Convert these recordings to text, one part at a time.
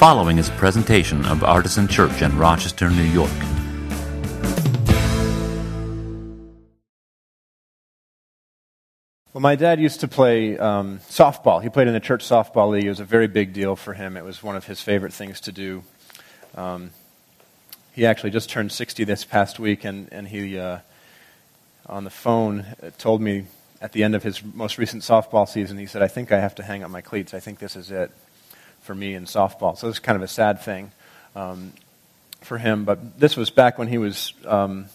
following is a presentation of Artisan Church in Rochester, New York. Well, my dad used to play um, softball. He played in the church softball league. It was a very big deal for him. It was one of his favorite things to do. Um, he actually just turned 60 this past week, and, and he, uh, on the phone, told me at the end of his most recent softball season, he said, I think I have to hang up my cleats. I think this is it for me in softball. So it was kind of a sad thing um, for him. But this was back when he was um,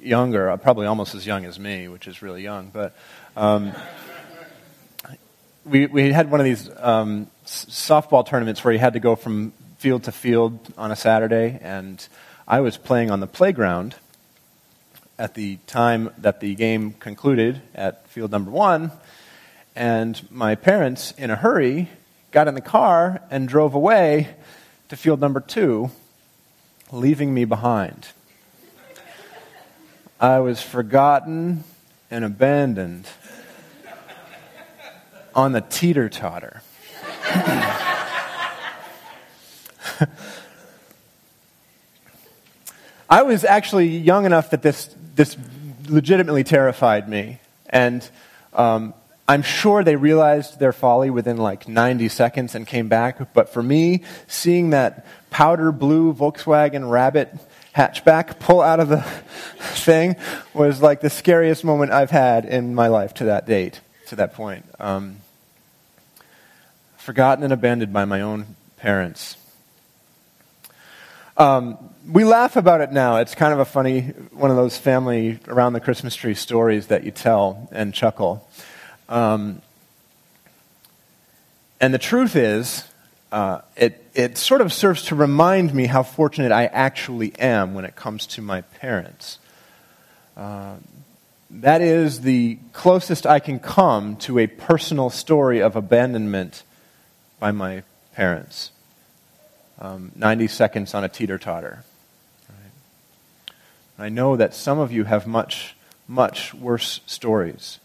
younger, uh, probably almost as young as me, which is really young. But um, we, we had one of these um, softball tournaments where you had to go from field to field on a Saturday, and I was playing on the playground at the time that the game concluded at field number one, and my parents, in a hurry, got in the car and drove away to field number two, leaving me behind. I was forgotten and abandoned on the teeter totter. I was actually young enough that this, this legitimately terrified me. And um, I'm sure they realized their folly within like 90 seconds and came back. But for me, seeing that powder blue Volkswagen Rabbit hatchback pull out of the thing was like the scariest moment I've had in my life to that date, to that point. Um, forgotten and abandoned by my own parents. Um, we laugh about it now. It's kind of a funny, one of those family around the Christmas tree stories that you tell and chuckle. Um, and the truth is, uh, it, it sort of serves to remind me how fortunate I actually am when it comes to my parents. Uh, that is the closest I can come to a personal story of abandonment by my parents. Um, 90 seconds on a teeter totter. Right? I know that some of you have much, much worse stories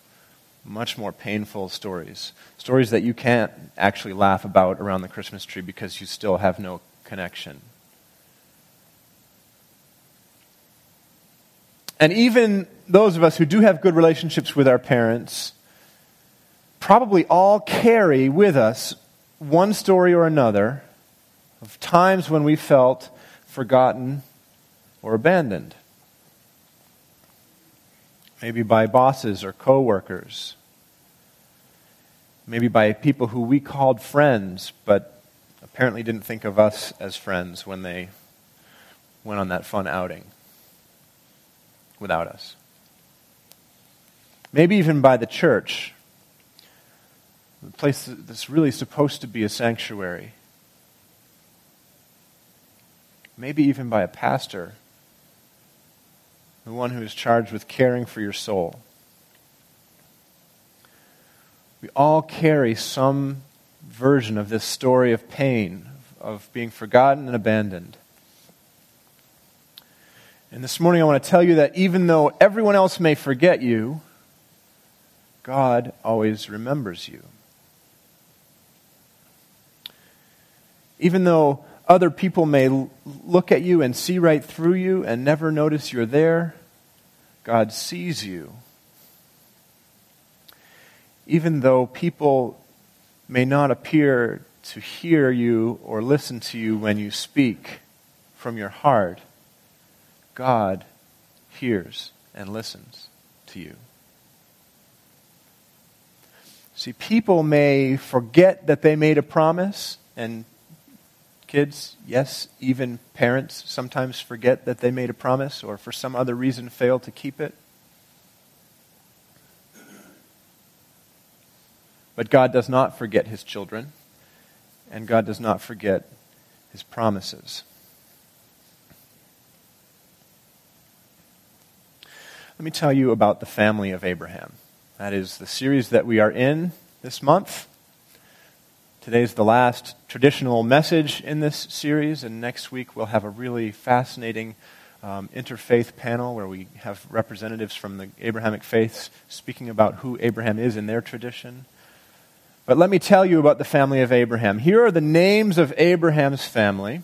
much more painful stories. Stories that you can't actually laugh about around the Christmas tree because you still have no connection. And even those of us who do have good relationships with our parents probably all carry with us one story or another of times when we felt forgotten or abandoned maybe by bosses or coworkers, maybe by people who we called friends, but apparently didn't think of us as friends when they went on that fun outing without us. Maybe even by the church, the place that's really supposed to be a sanctuary. Maybe even by a pastor the one who is charged with caring for your soul. We all carry some version of this story of pain, of being forgotten and abandoned. And this morning I want to tell you that even though everyone else may forget you, God always remembers you. Even though other people may look at you and see right through you and never notice you're there. God sees you. Even though people may not appear to hear you or listen to you when you speak from your heart, God hears and listens to you. See, people may forget that they made a promise and Kids, yes, even parents sometimes forget that they made a promise or for some other reason fail to keep it. But God does not forget his children, and God does not forget his promises. Let me tell you about the family of Abraham. That is the series that we are in this month. Today's the last traditional message in this series, and next week we'll have a really fascinating um, interfaith panel where we have representatives from the Abrahamic faiths speaking about who Abraham is in their tradition. But let me tell you about the family of Abraham. Here are the names of Abraham's family.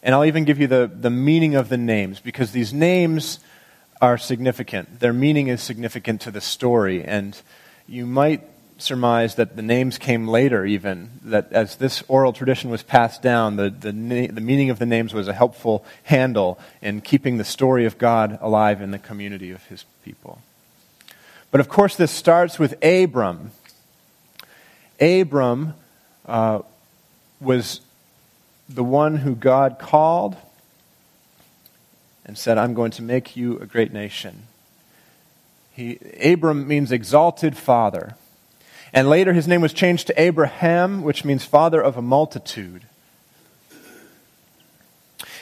And I'll even give you the, the meaning of the names because these names are significant. Their meaning is significant to the story. And you might surmise that the names came later, even, that as this oral tradition was passed down, the, the, the meaning of the names was a helpful handle in keeping the story of God alive in the community of his people. But of course, this starts with Abram. Abram uh, was the one who God called and said, I'm going to make you a great nation. He, Abram means exalted father. And later his name was changed to Abraham, which means father of a multitude.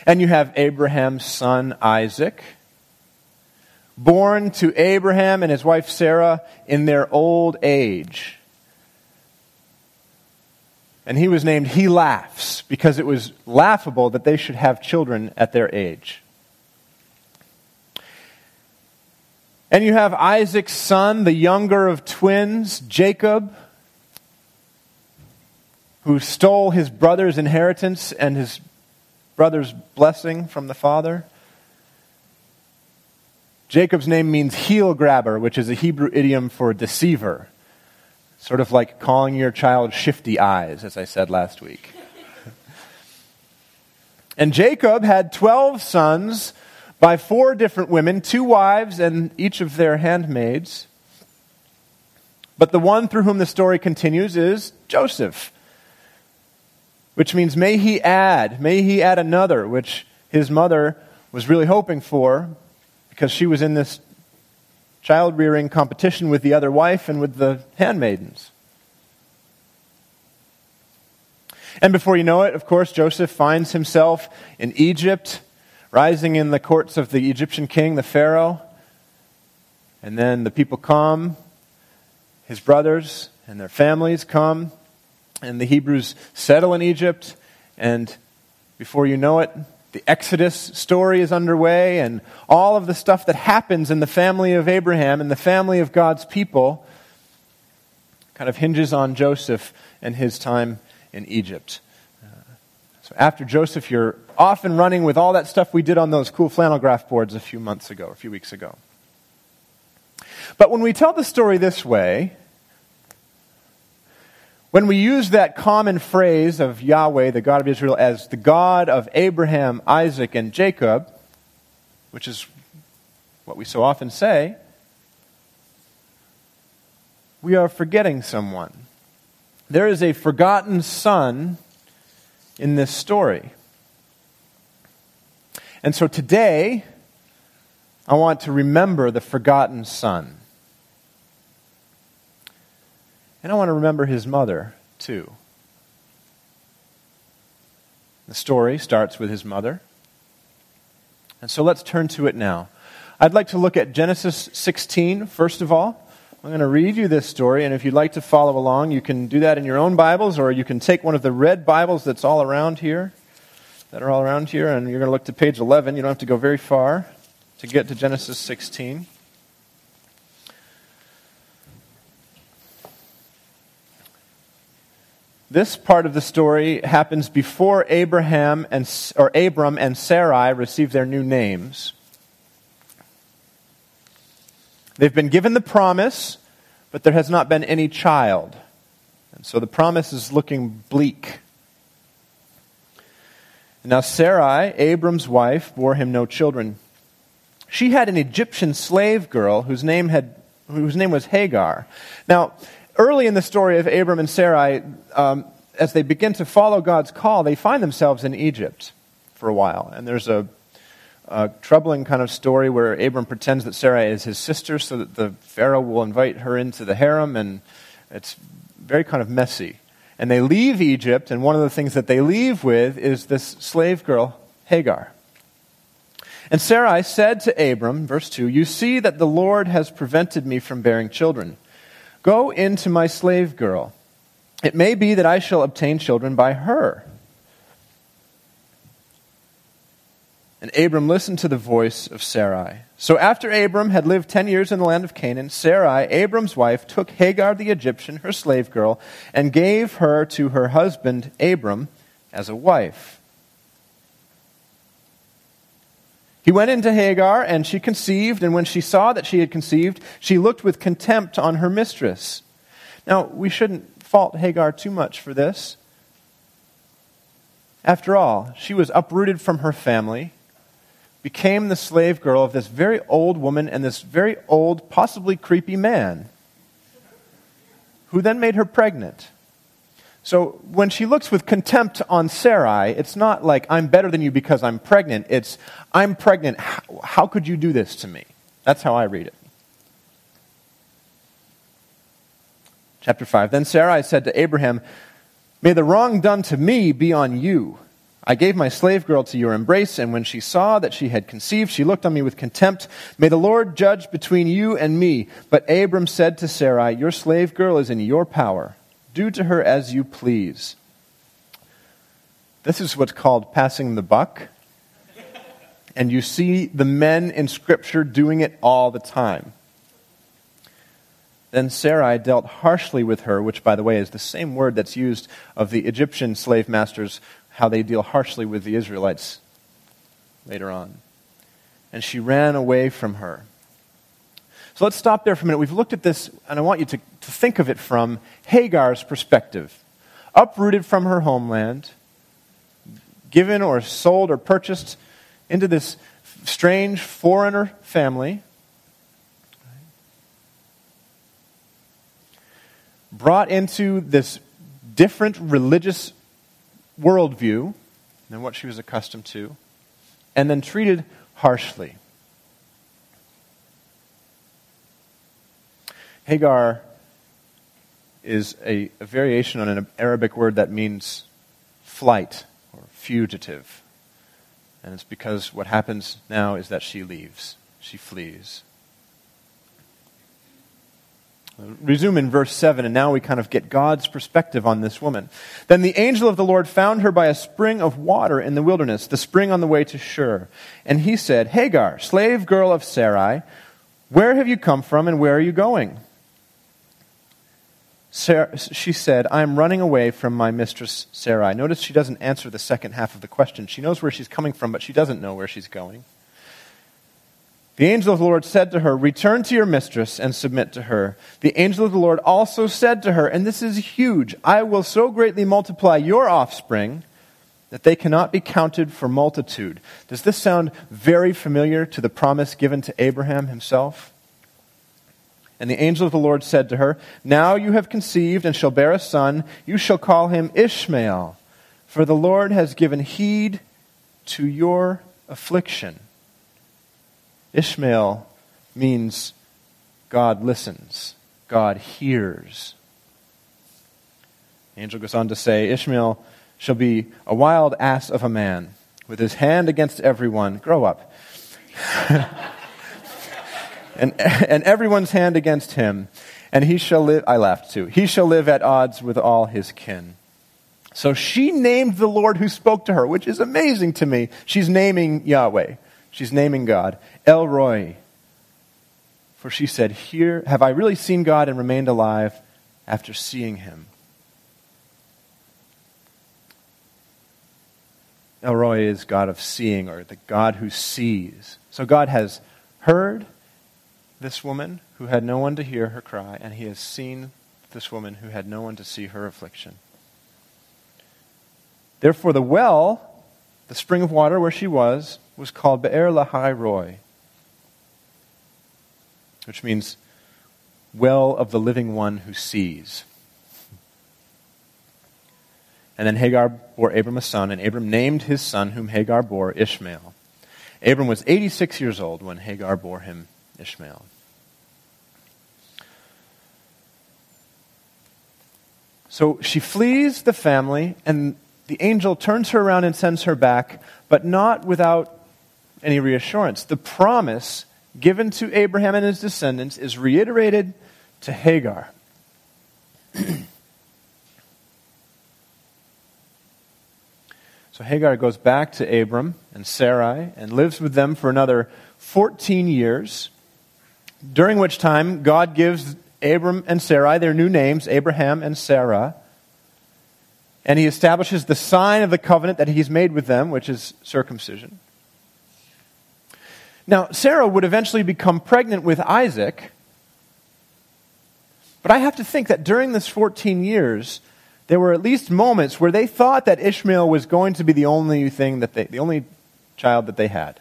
And you have Abraham's son Isaac, born to Abraham and his wife Sarah in their old age. And he was named He Laughs because it was laughable that they should have children at their age. And you have Isaac's son, the younger of twins, Jacob, who stole his brother's inheritance and his brother's blessing from the father. Jacob's name means heel grabber, which is a Hebrew idiom for deceiver. Sort of like calling your child shifty eyes, as I said last week. and Jacob had 12 sons by four different women, two wives and each of their handmaids. But the one through whom the story continues is Joseph, which means may he add, may he add another, which his mother was really hoping for because she was in this child rearing competition with the other wife and with the handmaidens. And before you know it, of course, Joseph finds himself in Egypt rising in the courts of the Egyptian king, the Pharaoh. And then the people come, his brothers and their families come, and the Hebrews settle in Egypt. And before you know it, the Exodus story is underway, and all of the stuff that happens in the family of Abraham and the family of God's people kind of hinges on Joseph and his time in Egypt. Uh, so after Joseph, you're off and running with all that stuff we did on those cool flannel graph boards a few months ago, a few weeks ago. But when we tell the story this way, when we use that common phrase of Yahweh, the God of Israel, as the God of Abraham, Isaac, and Jacob, which is what we so often say, we are forgetting someone. There is a forgotten son in this story. And so today, I want to remember the forgotten son. And I want to remember his mother, too. The story starts with his mother. And so let's turn to it now. I'd like to look at Genesis 16, first of all. I'm going to read you this story, and if you'd like to follow along, you can do that in your own Bibles, or you can take one of the red Bibles that's all around here, that are all around here, and you're going to look to page 11. You don't have to go very far to get to Genesis 16. This part of the story happens before Abraham and or Abram and Sarai receive their new names. They've been given the promise, but there has not been any child. And so the promise is looking bleak. Now, Sarai, Abram's wife, bore him no children. She had an Egyptian slave girl whose name, had, whose name was Hagar. Now, early in the story of Abram and Sarai, um, as they begin to follow God's call, they find themselves in Egypt for a while. And there's a a troubling kind of story where Abram pretends that Sarai is his sister so that the Pharaoh will invite her into the harem, and it's very kind of messy. And they leave Egypt, and one of the things that they leave with is this slave girl, Hagar. And Sarai said to Abram, verse 2, You see that the Lord has prevented me from bearing children. Go into my slave girl. It may be that I shall obtain children by her. and Abram listened to the voice of Sarai. So after Abram had lived ten years in the land of Canaan, Sarai, Abram's wife, took Hagar the Egyptian, her slave girl, and gave her to her husband Abram as a wife. He went into Hagar, and she conceived, and when she saw that she had conceived, she looked with contempt on her mistress. Now, we shouldn't fault Hagar too much for this. After all, she was uprooted from her family became the slave girl of this very old woman and this very old, possibly creepy man, who then made her pregnant. So when she looks with contempt on Sarai, it's not like, I'm better than you because I'm pregnant. It's, I'm pregnant. How, how could you do this to me? That's how I read it. Chapter 5 Then Sarai said to Abraham, May the wrong done to me be on you I gave my slave girl to your embrace, and when she saw that she had conceived, she looked on me with contempt. May the Lord judge between you and me. But Abram said to Sarai, Your slave girl is in your power. Do to her as you please. This is what's called passing the buck. And you see the men in Scripture doing it all the time. Then Sarai dealt harshly with her, which, by the way, is the same word that's used of the Egyptian slave masters how they deal harshly with the Israelites later on. And she ran away from her. So let's stop there for a minute. We've looked at this, and I want you to, to think of it from Hagar's perspective. Uprooted from her homeland, given or sold or purchased into this strange foreigner family, brought into this different religious worldview than what she was accustomed to, and then treated harshly. Hagar is a, a, variation on an Arabic word that means flight or fugitive. And it's because what happens now is that she leaves, she flees resume in verse 7, and now we kind of get God's perspective on this woman. Then the angel of the Lord found her by a spring of water in the wilderness, the spring on the way to Shur. And he said, Hagar, slave girl of Sarai, where have you come from and where are you going? Sarah, she said, I am running away from my mistress Sarai. Notice she doesn't answer the second half of the question. She knows where she's coming from, but she doesn't know where she's going. The angel of the Lord said to her, Return to your mistress and submit to her. The angel of the Lord also said to her, and this is huge, I will so greatly multiply your offspring that they cannot be counted for multitude. Does this sound very familiar to the promise given to Abraham himself? And the angel of the Lord said to her, Now you have conceived and shall bear a son. You shall call him Ishmael, for the Lord has given heed to your affliction. Ishmael means God listens, God hears. The angel goes on to say Ishmael shall be a wild ass of a man, with his hand against everyone. Grow up. and, and everyone's hand against him. And he shall live, I laughed too. He shall live at odds with all his kin. So she named the Lord who spoke to her, which is amazing to me. She's naming Yahweh. She's naming God. El Roi. For she said, Here have I really seen God and remained alive after seeing him. El Roi is God of seeing, or the God who sees. So God has heard this woman who had no one to hear her cry, and he has seen this woman who had no one to see her affliction. Therefore, the well, the spring of water where she was, was called Be'er Lahai Roi, which means well of the living one who sees. And then Hagar bore Abram a son, and Abram named his son, whom Hagar bore, Ishmael. Abram was 86 years old when Hagar bore him Ishmael. So she flees the family, and the angel turns her around and sends her back, but not without any reassurance. The promise given to Abraham and his descendants is reiterated to Hagar. so Hagar goes back to Abram and Sarai and lives with them for another 14 years, during which time God gives Abram and Sarai their new names, Abraham and Sarah. And he establishes the sign of the covenant that he's made with them, which is circumcision. Now, Sarah would eventually become pregnant with Isaac. But I have to think that during this 14 years, there were at least moments where they thought that Ishmael was going to be the only thing that they, the only child that they had.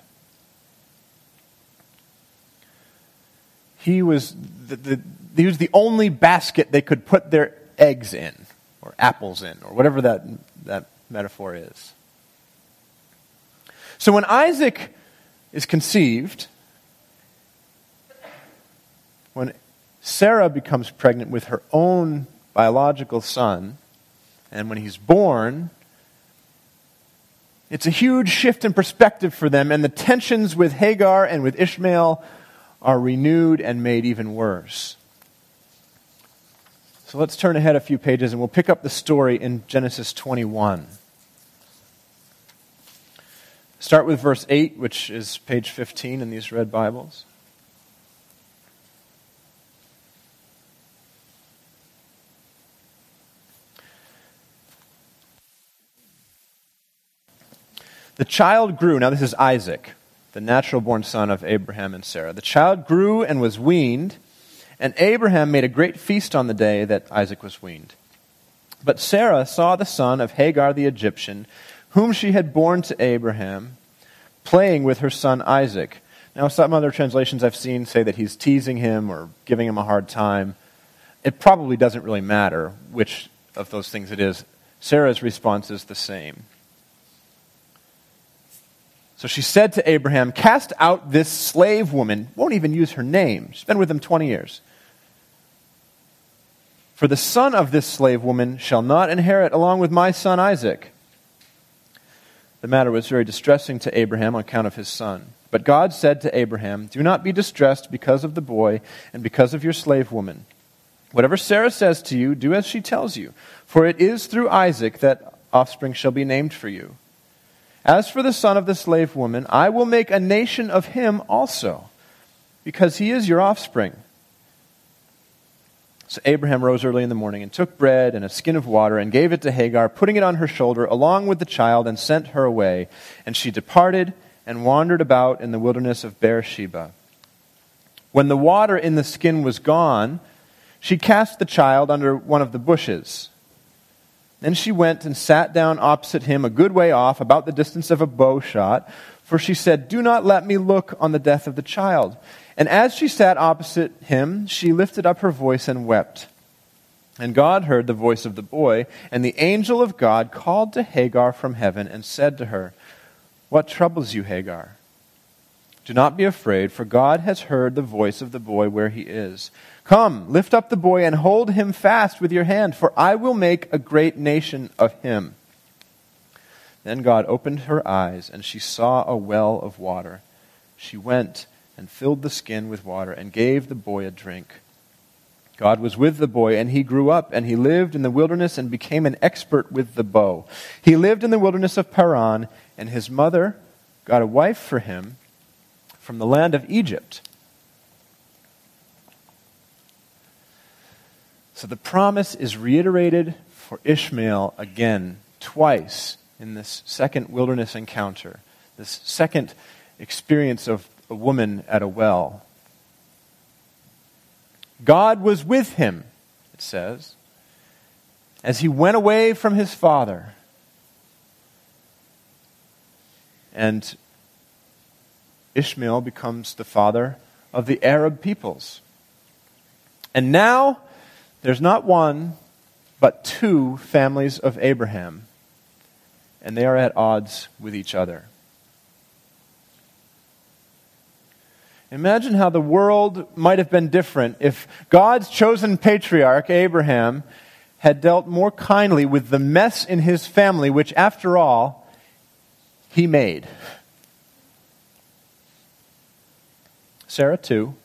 He was the, the, he was the only basket they could put their eggs in, or apples in, or whatever that, that metaphor is. So when Isaac is conceived, when Sarah becomes pregnant with her own biological son, and when he's born, it's a huge shift in perspective for them, and the tensions with Hagar and with Ishmael are renewed and made even worse. So let's turn ahead a few pages and we'll pick up the story in Genesis 21. Start with verse 8, which is page 15 in these red Bibles. The child grew. Now, this is Isaac, the natural born son of Abraham and Sarah. The child grew and was weaned, and Abraham made a great feast on the day that Isaac was weaned. But Sarah saw the son of Hagar the Egyptian, whom she had borne to Abraham, playing with her son Isaac. Now, some other translations I've seen say that he's teasing him or giving him a hard time. It probably doesn't really matter which of those things it is. Sarah's response is the same. So she said to Abraham, Cast out this slave woman. Won't even use her name. She's been with him 20 years. For the son of this slave woman shall not inherit along with my son Isaac. The matter was very distressing to Abraham on account of his son. But God said to Abraham, Do not be distressed because of the boy and because of your slave woman. Whatever Sarah says to you, do as she tells you, for it is through Isaac that offspring shall be named for you. As for the son of the slave woman, I will make a nation of him also, because he is your offspring. So Abraham rose early in the morning and took bread and a skin of water and gave it to Hagar, putting it on her shoulder along with the child, and sent her away. And she departed and wandered about in the wilderness of Beersheba. When the water in the skin was gone, she cast the child under one of the bushes. Then she went and sat down opposite him, a good way off, about the distance of a bow shot, for she said, Do not let me look on the death of the child. And as she sat opposite him, she lifted up her voice and wept. And God heard the voice of the boy, and the angel of God called to Hagar from heaven and said to her, What troubles you, Hagar? Do not be afraid, for God has heard the voice of the boy where he is. Come, lift up the boy and hold him fast with your hand, for I will make a great nation of him. Then God opened her eyes, and she saw a well of water. She went and filled the skin with water and gave the boy a drink. God was with the boy, and he grew up, and he lived in the wilderness and became an expert with the bow. He lived in the wilderness of Paran, and his mother got a wife for him from the land of Egypt. So the promise is reiterated for Ishmael again, twice in this second wilderness encounter, this second experience of a woman at a well. God was with him, it says, as he went away from his father. And Ishmael becomes the father of the Arab peoples. And now there's not one, but two families of Abraham, and they are at odds with each other. Imagine how the world might have been different if God's chosen patriarch, Abraham, had dealt more kindly with the mess in his family, which, after all, he made. Sarah, too,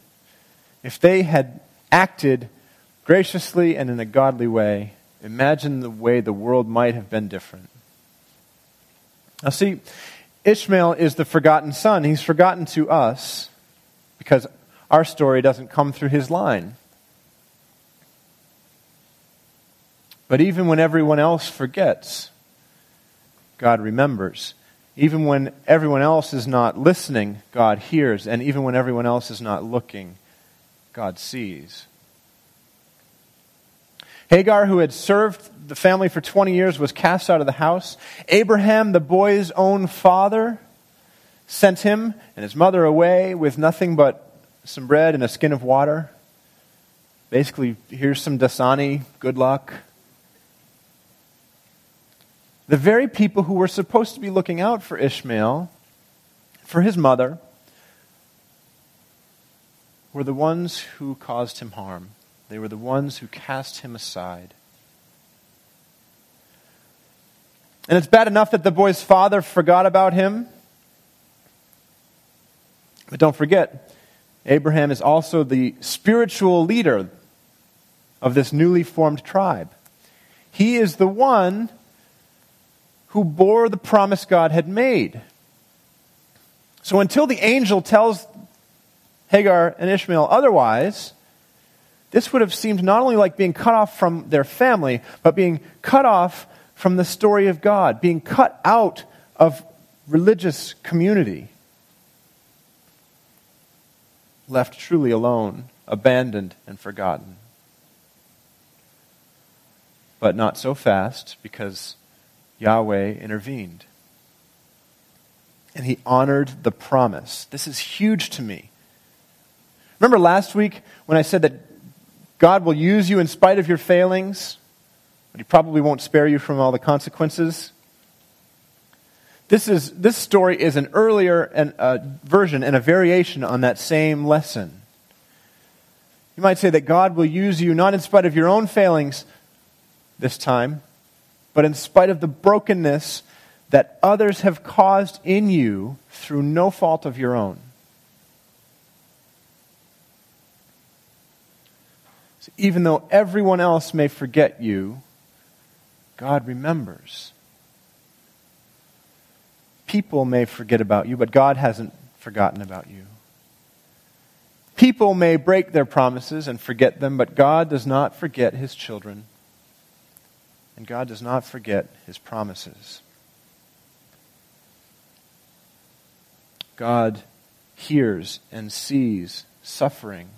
if they had acted graciously and in a godly way, imagine the way the world might have been different. Now, see, Ishmael is the forgotten son. He's forgotten to us because our story doesn't come through his line. But even when everyone else forgets, God remembers. Even when everyone else is not listening, God hears. And even when everyone else is not looking, God sees. Hagar, who had served the family for 20 years, was cast out of the house. Abraham, the boy's own father, sent him and his mother away with nothing but some bread and a skin of water. Basically, here's some Dasani, good luck. The very people who were supposed to be looking out for Ishmael, for his mother, were the ones who caused him harm. They were the ones who cast him aside. And it's bad enough that the boy's father forgot about him. But don't forget, Abraham is also the spiritual leader of this newly formed tribe. He is the one who bore the promise God had made. So until the angel tells Hagar and Ishmael otherwise, this would have seemed not only like being cut off from their family, but being cut off from the story of God, being cut out of religious community, left truly alone, abandoned, and forgotten. But not so fast, because Yahweh intervened. And he honored the promise. This is huge to me. Remember last week when I said that God will use you in spite of your failings, but he probably won't spare you from all the consequences? This, is, this story is an earlier and, uh, version and a variation on that same lesson. You might say that God will use you not in spite of your own failings this time, but in spite of the brokenness that others have caused in you through no fault of your own. So even though everyone else may forget you, God remembers. People may forget about you, but God hasn't forgotten about you. People may break their promises and forget them, but God does not forget his children and God does not forget his promises. God hears and sees suffering.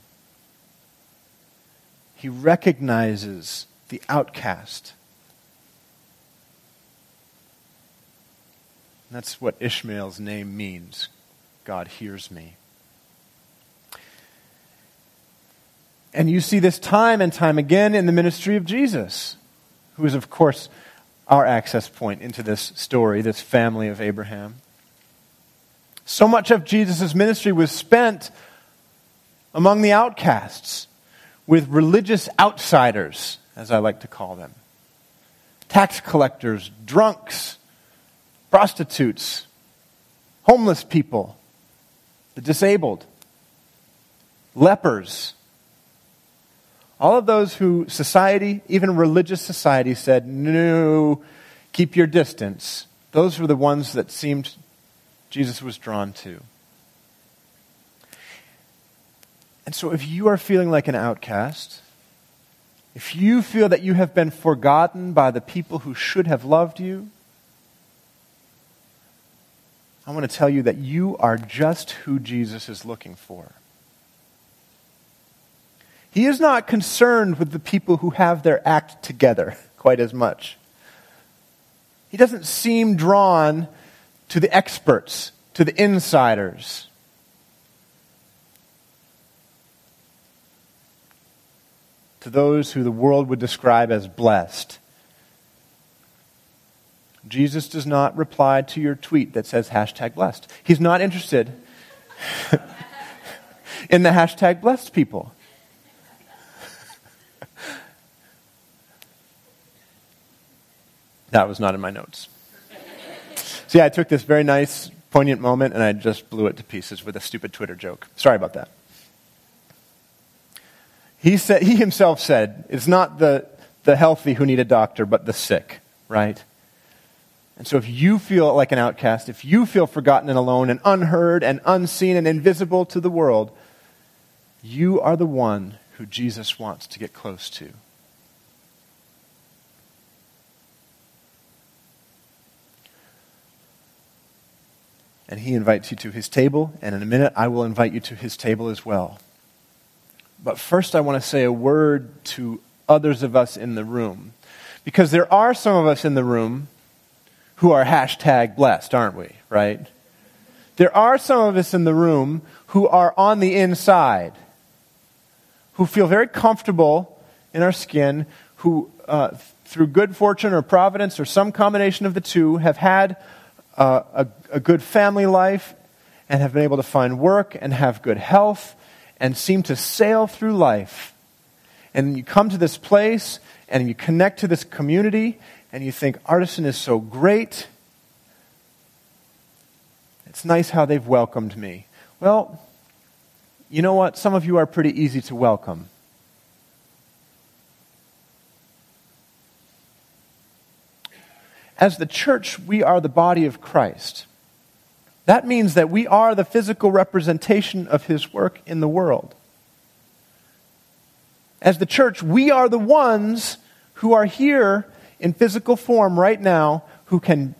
He recognizes the outcast. that's what Ishmael's name means. God hears me. And you see this time and time again in the ministry of Jesus who is, of course, our access point into this story, this family of Abraham. So much of Jesus' ministry was spent among the outcasts, with religious outsiders, as I like to call them. Tax collectors, drunks, prostitutes, homeless people, the disabled, lepers, all of those who society, even religious society, said, no, keep your distance, those were the ones that seemed Jesus was drawn to. And so if you are feeling like an outcast, if you feel that you have been forgotten by the people who should have loved you, I want to tell you that you are just who Jesus is looking for. He is not concerned with the people who have their act together quite as much. He doesn't seem drawn to the experts, to the insiders. To those who the world would describe as blessed. Jesus does not reply to your tweet that says hashtag blessed. He's not interested in the hashtag blessed people. That was not in my notes. So, yeah, I took this very nice, poignant moment and I just blew it to pieces with a stupid Twitter joke. Sorry about that. He, said, he himself said, it's not the, the healthy who need a doctor, but the sick, right? And so if you feel like an outcast, if you feel forgotten and alone and unheard and unseen and invisible to the world, you are the one who Jesus wants to get close to. And he invites you to his table, and in a minute I will invite you to his table as well. But first, I want to say a word to others of us in the room. Because there are some of us in the room who are hashtag blessed, aren't we? Right? There are some of us in the room who are on the inside, who feel very comfortable in our skin, who, uh, through good fortune or providence or some combination of the two, have had uh, a, a good family life and have been able to find work and have good health and seem to sail through life. And you come to this place and you connect to this community and you think, Artisan is so great. It's nice how they've welcomed me. Well, you know what? Some of you are pretty easy to welcome. As the church, we are the body of Christ. That means that we are the physical representation of his work in the world. As the church, we are the ones who are here in physical form right now who can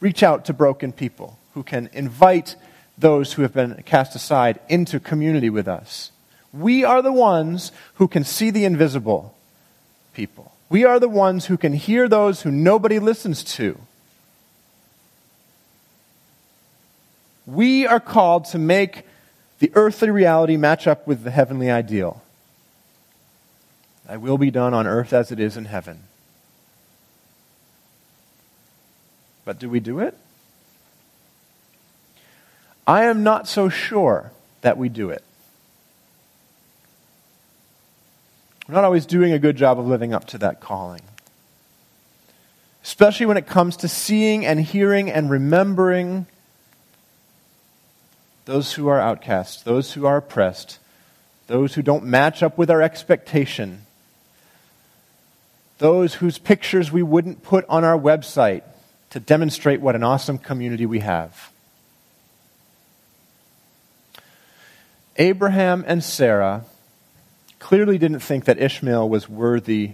reach out to broken people, who can invite those who have been cast aside into community with us. We are the ones who can see the invisible people. We are the ones who can hear those who nobody listens to. We are called to make the earthly reality match up with the heavenly ideal. Thy will be done on earth as it is in heaven. But do we do it? I am not so sure that we do it. We're not always doing a good job of living up to that calling. Especially when it comes to seeing and hearing and remembering those who are outcast, those who are oppressed, those who don't match up with our expectation, those whose pictures we wouldn't put on our website to demonstrate what an awesome community we have. Abraham and Sarah clearly didn't think that Ishmael was worthy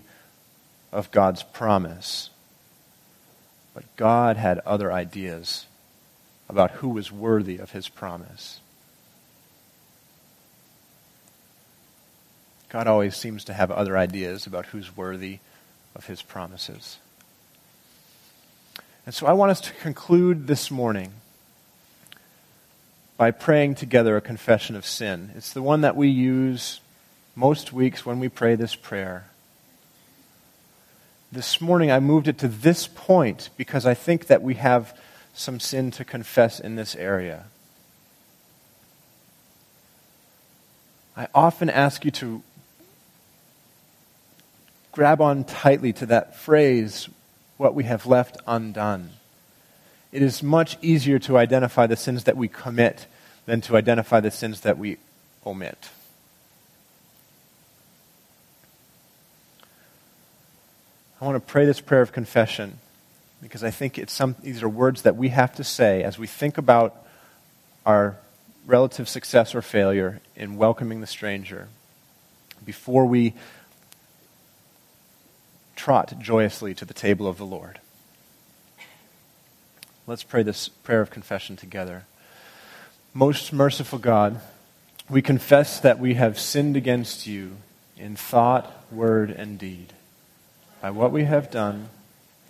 of God's promise. But God had other ideas about who was worthy of his promise. God always seems to have other ideas about who's worthy of his promises. And so I want us to conclude this morning by praying together a confession of sin. It's the one that we use most weeks when we pray this prayer. This morning I moved it to this point because I think that we have some sin to confess in this area. I often ask you to grab on tightly to that phrase, what we have left undone. It is much easier to identify the sins that we commit than to identify the sins that we omit. I want to pray this prayer of confession because I think it's some, these are words that we have to say as we think about our relative success or failure in welcoming the stranger before we trot joyously to the table of the Lord. Let's pray this prayer of confession together. Most merciful God, we confess that we have sinned against you in thought, word, and deed, by what we have done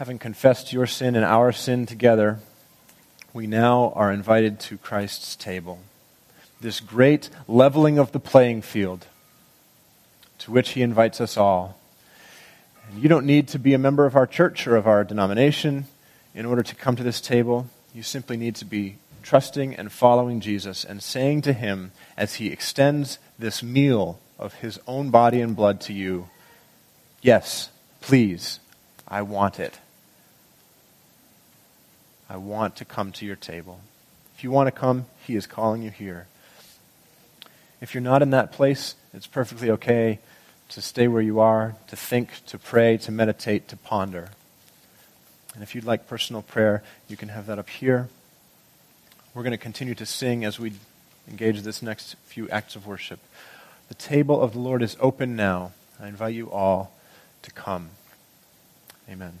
having confessed your sin and our sin together, we now are invited to Christ's table. This great leveling of the playing field to which he invites us all. And you don't need to be a member of our church or of our denomination. in order to come to this table, you simply need to be trusting and following Jesus and saying to him as he extends this meal of his own body and blood to you, Yes, please, I want it. I want to come to your table. If you want to come, he is calling you here. If you're not in that place, it's perfectly okay to stay where you are, to think, to pray, to meditate, to ponder. And if you'd like personal prayer, you can have that up here. We're going to continue to sing as we engage this next few acts of worship. The table of the Lord is open now. I invite you all to come. Amen.